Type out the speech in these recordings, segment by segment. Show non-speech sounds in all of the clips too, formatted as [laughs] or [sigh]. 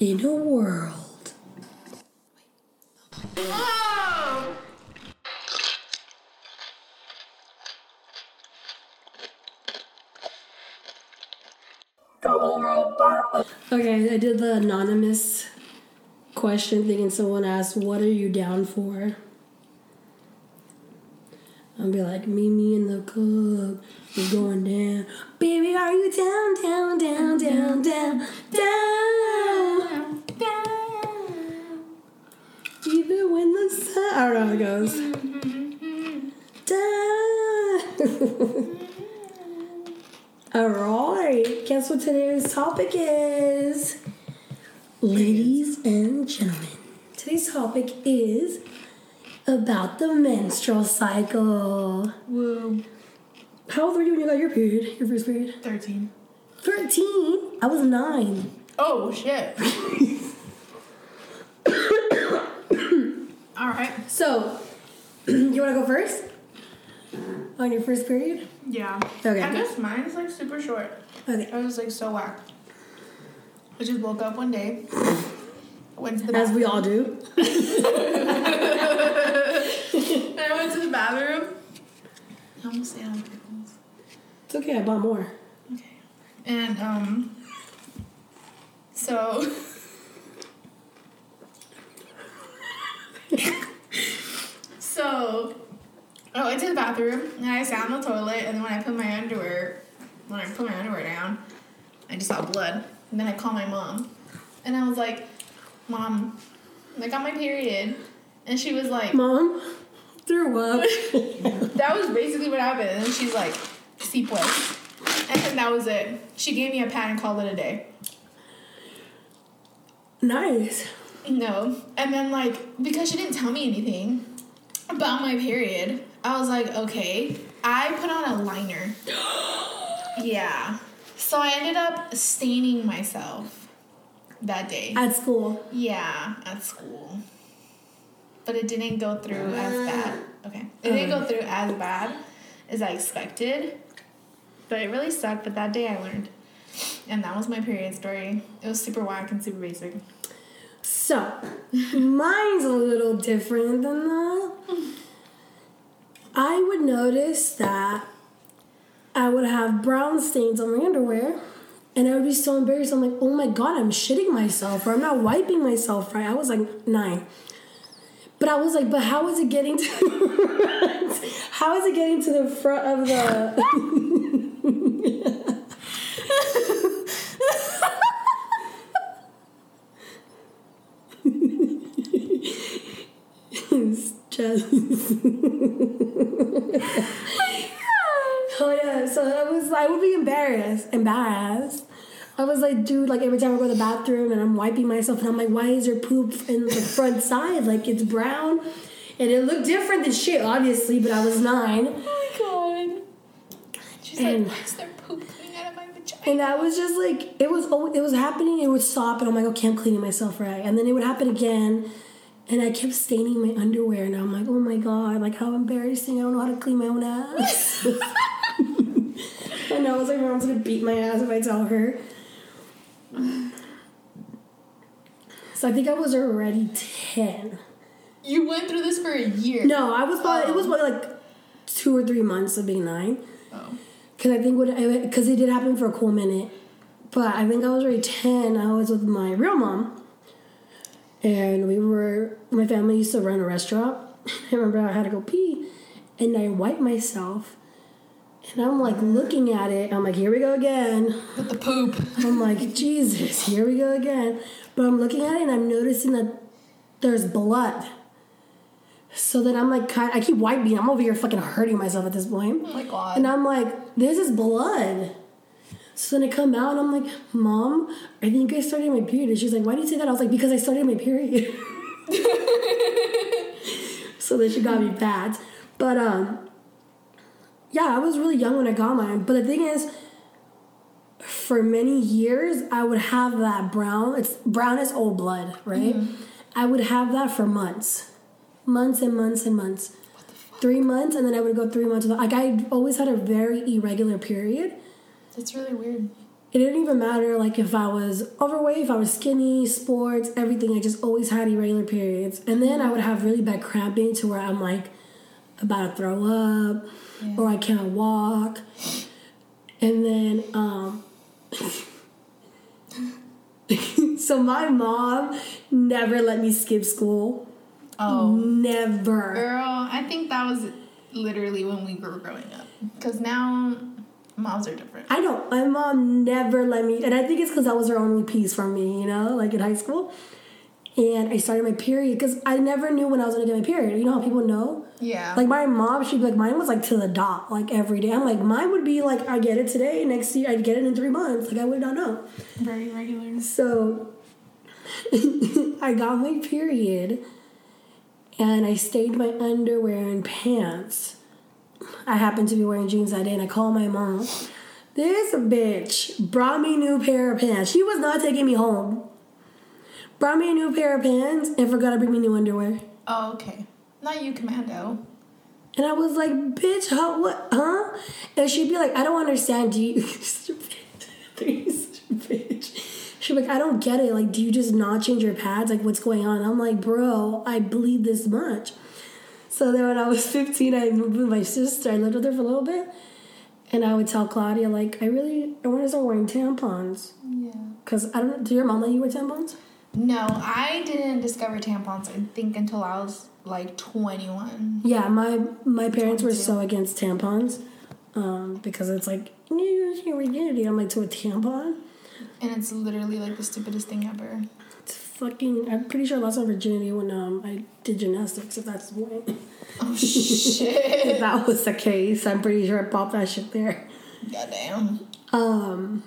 in a world. Okay, I did the anonymous question thing, and someone asked, "What are you down for?" I'll be like, "Meet me in the club. We're going down, baby. Are you down, down, down, down, down, down, down? Even when the sun, I don't know how it goes. [laughs] All right. Guess what today's topic is? Ladies and gentlemen, today's topic is about the menstrual cycle. Woo. How old were you when you got your period? Your first period? 13. 13? I was nine. Oh, shit. [laughs] Alright. So, [clears throat] you want to go first? On your first period? Yeah. Okay. I guess mine's like super short. Okay. I was like so whack. I just woke up one day. [laughs] Went to the As we all do. And [laughs] I went to the bathroom. I almost stayed on pickles. It's okay, I bought more. Okay. And um So [laughs] I went to the bathroom and I sat on the toilet and then when I put my underwear when I put my underwear down, I just saw blood. And then I called my mom and I was like, Mom, I got my period and she was like Mom, threw up. [laughs] that was basically what happened. And she's like, see pues. And then that was it. She gave me a pat and called it a day. nice. No. And then like because she didn't tell me anything about my period, I was like, okay. I put on a liner. [gasps] yeah. So I ended up staining myself that day. At school. Yeah, at school. But it didn't go through as bad. Okay. It didn't go uh-huh. through as bad as I expected. But it really sucked. But that day I learned. And that was my period story. It was super whack and super basic. So, [laughs] mine's a little different than that. I would notice that I would have brown stains on my underwear, and I would be so embarrassed. I'm like, oh my god, I'm shitting myself, or I'm not wiping myself right. I was like nine. But I was like, but how is it getting to [laughs] how is it getting to the front of the [laughs] Oh yeah, so I was I would be embarrassed, embarrassed. I was like, dude, like every time I go to the bathroom and I'm wiping myself and I'm like, why is there poop in the front side? Like it's brown. And it looked different than shit, obviously, but I was nine. Oh my god. She's And- like, why is there poop coming out of my vagina? And I was just like, it was it was happening, it would stop, and I'm like, okay, I'm cleaning myself right. And then it would happen again, and I kept staining my underwear, and I'm like, oh my god, like how embarrassing! I don't know how to clean my own ass. [laughs] and I was like, mom's gonna beat my ass if I tell her. So I think I was already ten. You went through this for a year. No, I was probably it was oh. probably like two or three months of being nine. Oh. Cause I think what because it did happen for a cool minute, but I think I was already ten. I was with my real mom, and we were my family used to run a restaurant. [laughs] I remember I had to go pee, and I wiped myself, and I'm like looking at it. I'm like, here we go again. With the poop. [laughs] I'm like, Jesus, here we go again. But I'm looking at it and I'm noticing that there's blood. So then I'm like, I keep wiping. I'm over here fucking hurting myself at this point. Oh my god. And I'm like, this is blood. So then I come out and I'm like, Mom, I think I started my period. And she's like, Why do you say that? I was like, Because I started my period. [laughs] so then she got me pads. But um, yeah, I was really young when I got mine. But the thing is, for many years, I would have that brown. It's brown as old blood, right? I would have that for months, months and months and months. Three months, and then I would go three months. Like I always had a very irregular period. That's really weird. it didn't even matter like if I was overweight, if I was skinny, sports, everything. I just always had irregular periods, and then I would have really bad cramping to where I'm like about to throw up, Yeah. or I can't walk, and then um. [laughs] so my mom never let me skip school. Oh, Never. girl, I think that was literally when we were growing up. Because now moms are different. I don't. My mom never let me, and I think it's because that was her only piece from me, you know, like in high school. And I started my period because I never knew when I was gonna get my period. You know how people know? Yeah. Like my mom, she'd be like, mine was like to the dot, like every day. I'm like, mine would be like, I get it today, next year I'd get it in three months. Like I would not know. very regular. So [laughs] I got my period and I stayed my underwear and pants. I happened to be wearing jeans that day and I called my mom. This bitch brought me a new pair of pants. She was not taking me home. Brought me a new pair of pants and forgot to bring me new underwear. Oh, okay. Not you, Commando. And I was like, bitch, how, what, huh? And she'd be like, I don't understand. Do you, [laughs] a bitch. [laughs] Be like, I don't get it. Like, do you just not change your pads? Like, what's going on? I'm like, bro, I bleed this much. So then when I was [laughs] 15, I moved with my sister. I lived with her for a little bit. And I would tell Claudia, like, I really, I want to start wearing tampons. Yeah. Because I don't know, do your mom let you wear tampons? No, I didn't discover tampons, I think, until I was like 21. Yeah, my my parents were so against tampons um, because it's like you your virginity. I'm like to a tampon. And it's literally like the stupidest thing ever. It's fucking. I'm pretty sure I lost my virginity when um I did gymnastics. If that's the point. [laughs] Oh, shit. if that was the case, I'm pretty sure I popped that shit there. Goddamn. Um.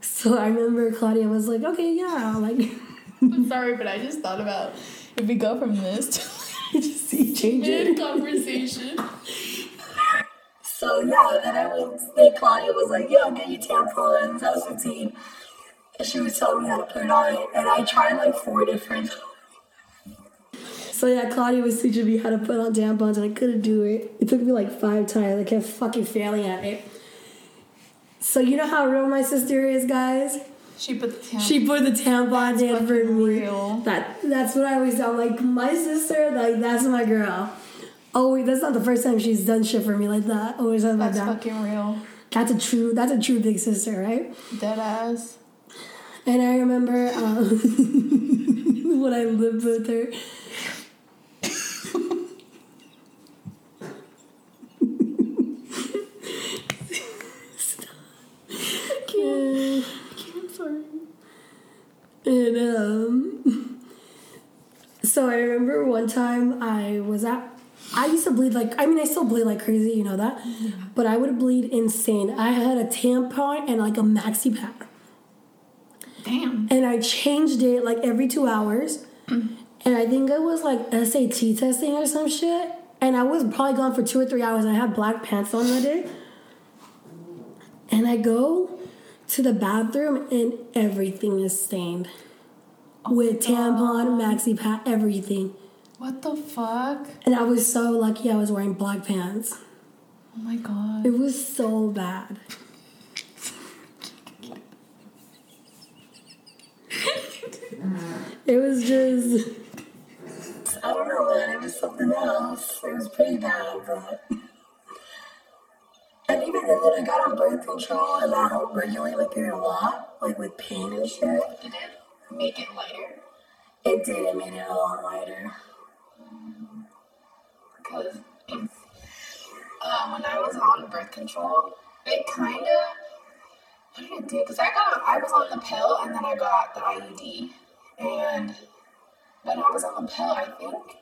So I remember Claudia was like, "Okay, yeah, like." [laughs] I'm sorry, but I just thought about if we go from this to [laughs] just see [laughs] changes mid conversation. So yeah, then I went. Then Claudia was like, "Yeah, I'll get you tampons." I was 15, and she was telling me how to put it on, and I tried like four different. So yeah, Claudia was teaching me how to put on tampons, and I couldn't do it. It took me like five times. I kept fucking failing at it. So you know how real my sister is, guys. She put the tampon. She put the tampons in for me. real. That that's what I always tell. Like my sister, like that's my girl. Oh, wait, that's not the first time she's done shit for me like that. Always have about That's that. fucking real. That's a true. That's a true big sister, right? Dead ass. And I remember um, [laughs] when I lived with her. Stop. I can't. I can't. I'm sorry. And um, [laughs] so I remember one time I was at. I used to bleed like I mean I still bleed like crazy, you know that, but I would bleed insane. I had a tampon and like a maxi pad Damn. and I changed it like every two hours. And I think it was like SAT testing or some shit. And I was probably gone for two or three hours. And I had black pants on that day. And I go to the bathroom and everything is stained with oh tampon, maxi pad, everything. What the fuck? And I was so lucky I was wearing black pants. Oh my god. It was so bad. it was just. I don't know, man. It was something else. It was pretty bad, but. And even then, I got on birth control and that helped regulate my period a lot, like with pain and shit. Did it make it lighter? It did. It made it a lot lighter. Because uh, when I was on birth control, it kind of. What did it do? Because I got, I was on the pill and then I got the IUD, and when I was on the pill, I think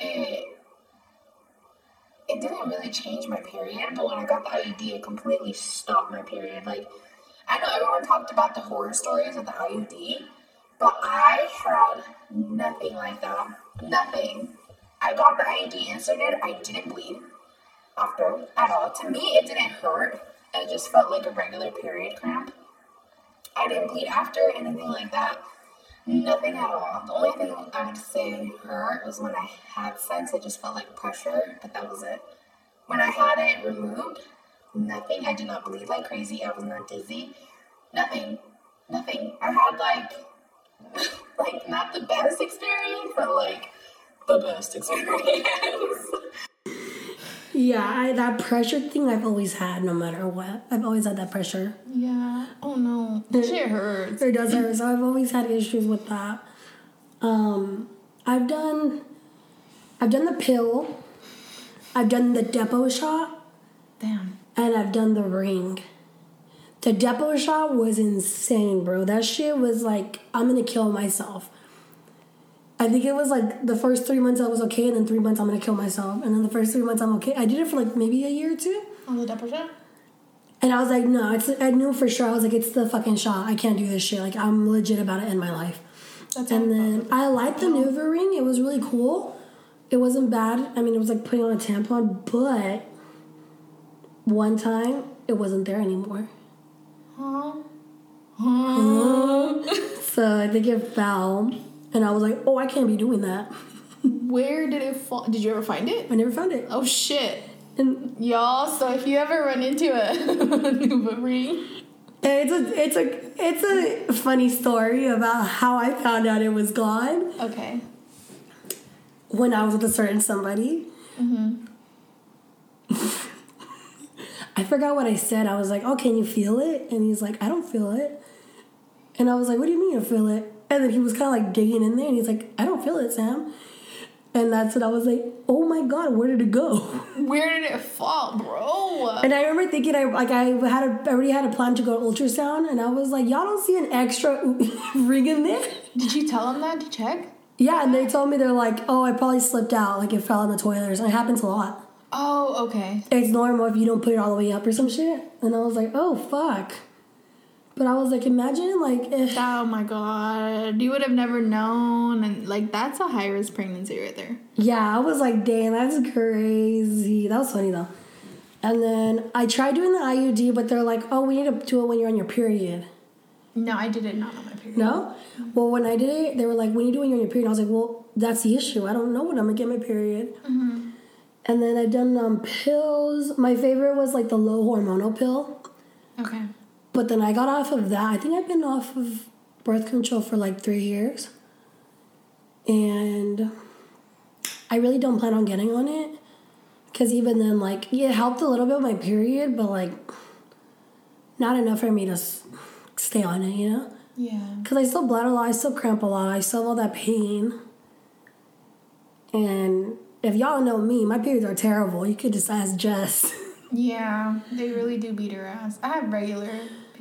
it it didn't really change my period, but when I got the IUD, it completely stopped my period. Like, I know everyone talked about the horror stories of the IUD, but I had nothing like that. Nothing. I got the IUD inserted, I didn't bleed after at all. To me, it didn't hurt. It just felt like a regular period cramp. I didn't bleed after, anything like that. Nothing at all. The only thing I would say hurt was when I had sex. It just felt like pressure, but that was it. When I had it removed, Nothing. I did not bleed like crazy. I was not dizzy. Nothing. Nothing. I had like, [laughs] like not the best experience, but like the best experience. [laughs] Yeah, I, that pressure thing I've always had, no matter what. I've always had that pressure. yeah. Oh no. That shit hurts. It does hurt, so I've always had issues with that. Um, I've done, I've done the pill, I've done the Depo shot, Damn. and I've done the ring. The Depo shot was insane, bro. That shit was like, I'm gonna kill myself. I think it was like the first three months I was okay, and then three months I'm gonna kill myself, and then the first three months I'm okay. I did it for like maybe a year or two, On the depression? and I was like, no, it's. I knew for sure. I was like, it's the fucking shot. I can't do this shit. Like I'm legit about to end my life. That's And then I liked the Nuva ring. It was really cool. It wasn't bad. I mean, it was like putting on a tampon, but one time it wasn't there anymore. Huh? Huh? [laughs] So I think it fell, and I was like, oh, I can't be doing that. [laughs] Where did it fall? Did you ever find it? I never found it. Oh shit. And Y'all, so if you ever run into a [laughs] Nuva ring, it's a it's a it's a funny story about how I found out it was gone okay. when I was with a certain somebody. Mm-hmm. [laughs] I forgot what I said. I was like, "Oh, can you feel it?" And he's like, "I don't feel it." And I was like, "What do you mean you feel it?" And then he was kind of like digging in there, and he's like, "I don't feel it, Sam." And that's when I was like, "Oh my god, where did it go?" [laughs] Where did it fall, bro? And I remember thinking, I like I had a, I already had a plan to go to ultrasound, and I was like, "Y'all don't see an extra [laughs] ring in there?" Did you tell him that to check? Yeah, and they told me they're like, "Oh, I probably slipped out, like it fell in the toilet, or something." It happens a lot. Oh, okay. It's normal if you don't put it all the way up or some shit. And I was like, "Oh fuck." But I was like, imagine like if Oh my god. You would have never known. And like, that's a high risk pregnancy right there. Yeah, I was like, damn, that's crazy. That was funny though. And then I tried doing the IUD, but they're like, oh, we need to do it when you're on your period. No, I did it not on my period. No? Well, when I did it, they were like, when you do it when you're on your period, I was like, well, that's the issue. I don't know when I'm gonna get my period. Mhm. And then I've done um, pills. My favorite was like the low hormonal pill. Okay. But then I got off of that. I think I've been off of birth control for like three years. And I really don't plan on getting on it. Because even then, like, yeah, it helped a little bit with my period, but like, not enough for me to s- stay on it, you know? Yeah. Because I still bled a lot, I still cramp a lot, I still have all that pain. And if y'all know me, my periods are terrible. You could just ask Jess. [laughs] Yeah, they really do beat her ass. I have regular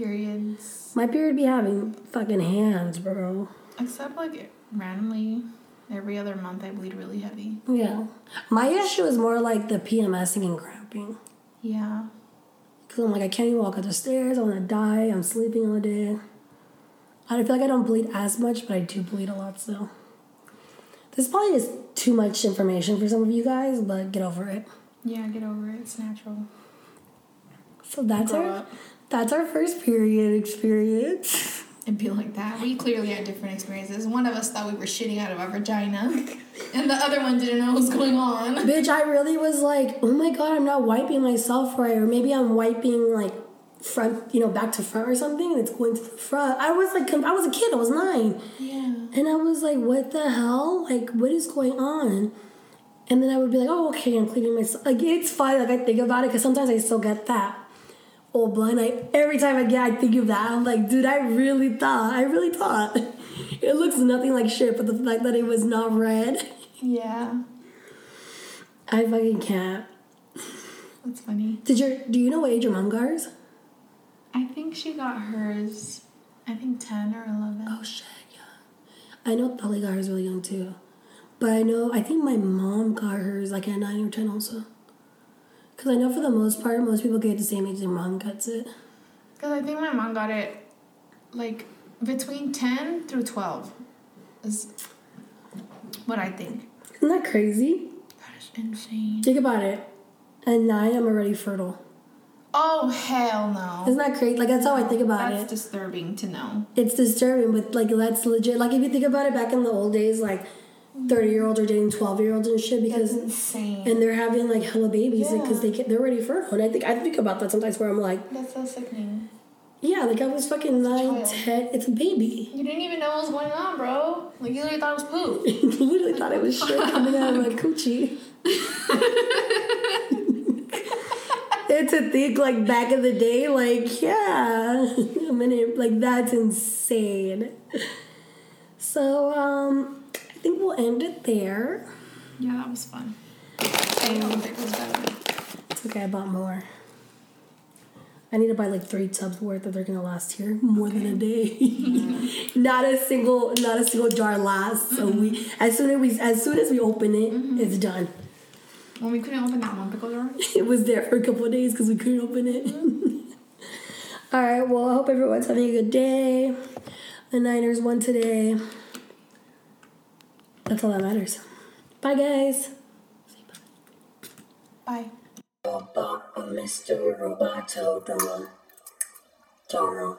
periods. my period be having fucking hands, bro. Except like randomly, every other month I bleed really heavy. Yeah. My issue is more like the PMSing and cramping. Yeah. Because I'm like, I can't even walk up the stairs. I want to die. I'm sleeping all day. I don't feel like I don't bleed as much, but I do bleed a lot still. This probably is too much information for some of you guys, but get over it. Yeah, get over it. It's natural. So that's Grow our up. That's our first period experience. It'd be like that. We clearly had different experiences. One of us thought we were shitting out of our vagina, and the other one didn't know what was going on. Bitch, I really was like, oh my god, I'm not wiping myself right, or maybe I'm wiping like front, you know, back to front or something, and it's going to the front. I was like, I was a kid, I was nine. Yeah. And I was like, what the hell? Like, what is going on? And then I would be like, oh, okay, I'm cleaning myself. Like, it's fine. Like, I think about it because sometimes I still get that old blind eye. Every time I get, I think of that. I'm like, dude, I really thought, I really thought. [laughs] It looks nothing like shit, but the fact that it was not red, Yeah. I fucking can't. That's funny. Did your, do you know what age your mom got hers? I think she got hers, I think 10 or 11. Oh shit, yeah. I know Tali got hers really young too. But I know, I think my mom got hers like at 9 or 10 also. Because I know for the most part, most people get the same age their mom gets it. Because I think my mom got it like between 10 through 12 is what I think. Isn't that crazy? That is insane. Think about it. At 9, I'm already fertile. Oh, hell no. Isn't that crazy? Like, that's how I think about That's it. That's disturbing to know. It's disturbing, but like, that's legit. Like, if you think about it back in the old days, like, 30 year olds are dating 12 year olds and shit That's because insane. and they're having like hella babies Yeah. because they get they're ready for it. And I think I think about that sometimes where I'm like, That's so sickening. yeah, like I was fucking nine. 10, it's a baby. You didn't even know what was going on, bro. Like you literally thought it was poop. [laughs] Literally thought it was shit coming out of my [laughs] coochie. [laughs] it's a thing like back in the day, like yeah, I mean, it, like that's insane. So um, think we'll end it there. Yeah, that was fun. I don't think it was better. It's okay, I bought more. I need to buy like three tubs worth that they're gonna last here more than a day. [laughs] not a single, not a single jar lasts So we mm-hmm. As soon as we, as soon as we open it, mm-hmm. it's done. When we couldn't open that one pickle jar. It was there for a couple of days because we couldn't open it. [laughs] all right. Well, I hope everyone's having a good day. The Niners won today. That's all that matters. Bye, guys. Bye. Mr. Roboto, don't. Don't know.